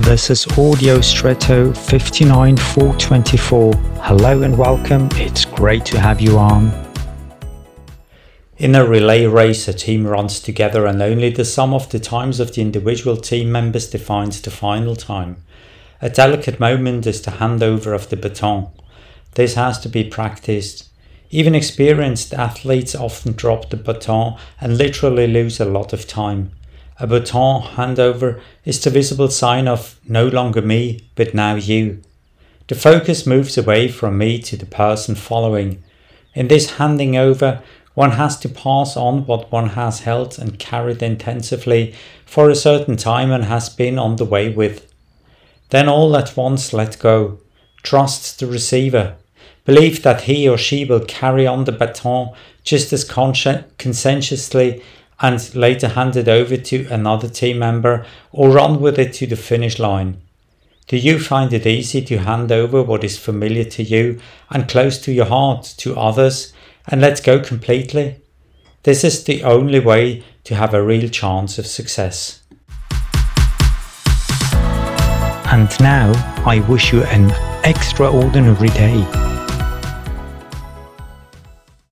This is Audio Stretto 59424. Hello and welcome. It's great to have you on. In a relay race, a team runs together and only the sum of the times of the individual team members defines the final time. A delicate moment is the handover of the baton. This has to be practiced. Even experienced athletes often drop the baton and literally lose a lot of time. A baton handover is the visible sign of no longer me, but now you. The focus moves away from me to the person following. In this handing over, one has to pass on what one has held and carried intensively for a certain time and has been on the way with. Then all at once let go. Trust the receiver. Believe that he or she will carry on the baton just as consci- conscientiously and later hand it over to another team member or run with it to the finish line. Do you find it easy to hand over what is familiar to you and close to your heart to others and let go completely? This is the only way to have a real chance of success. And now I wish you an extraordinary day.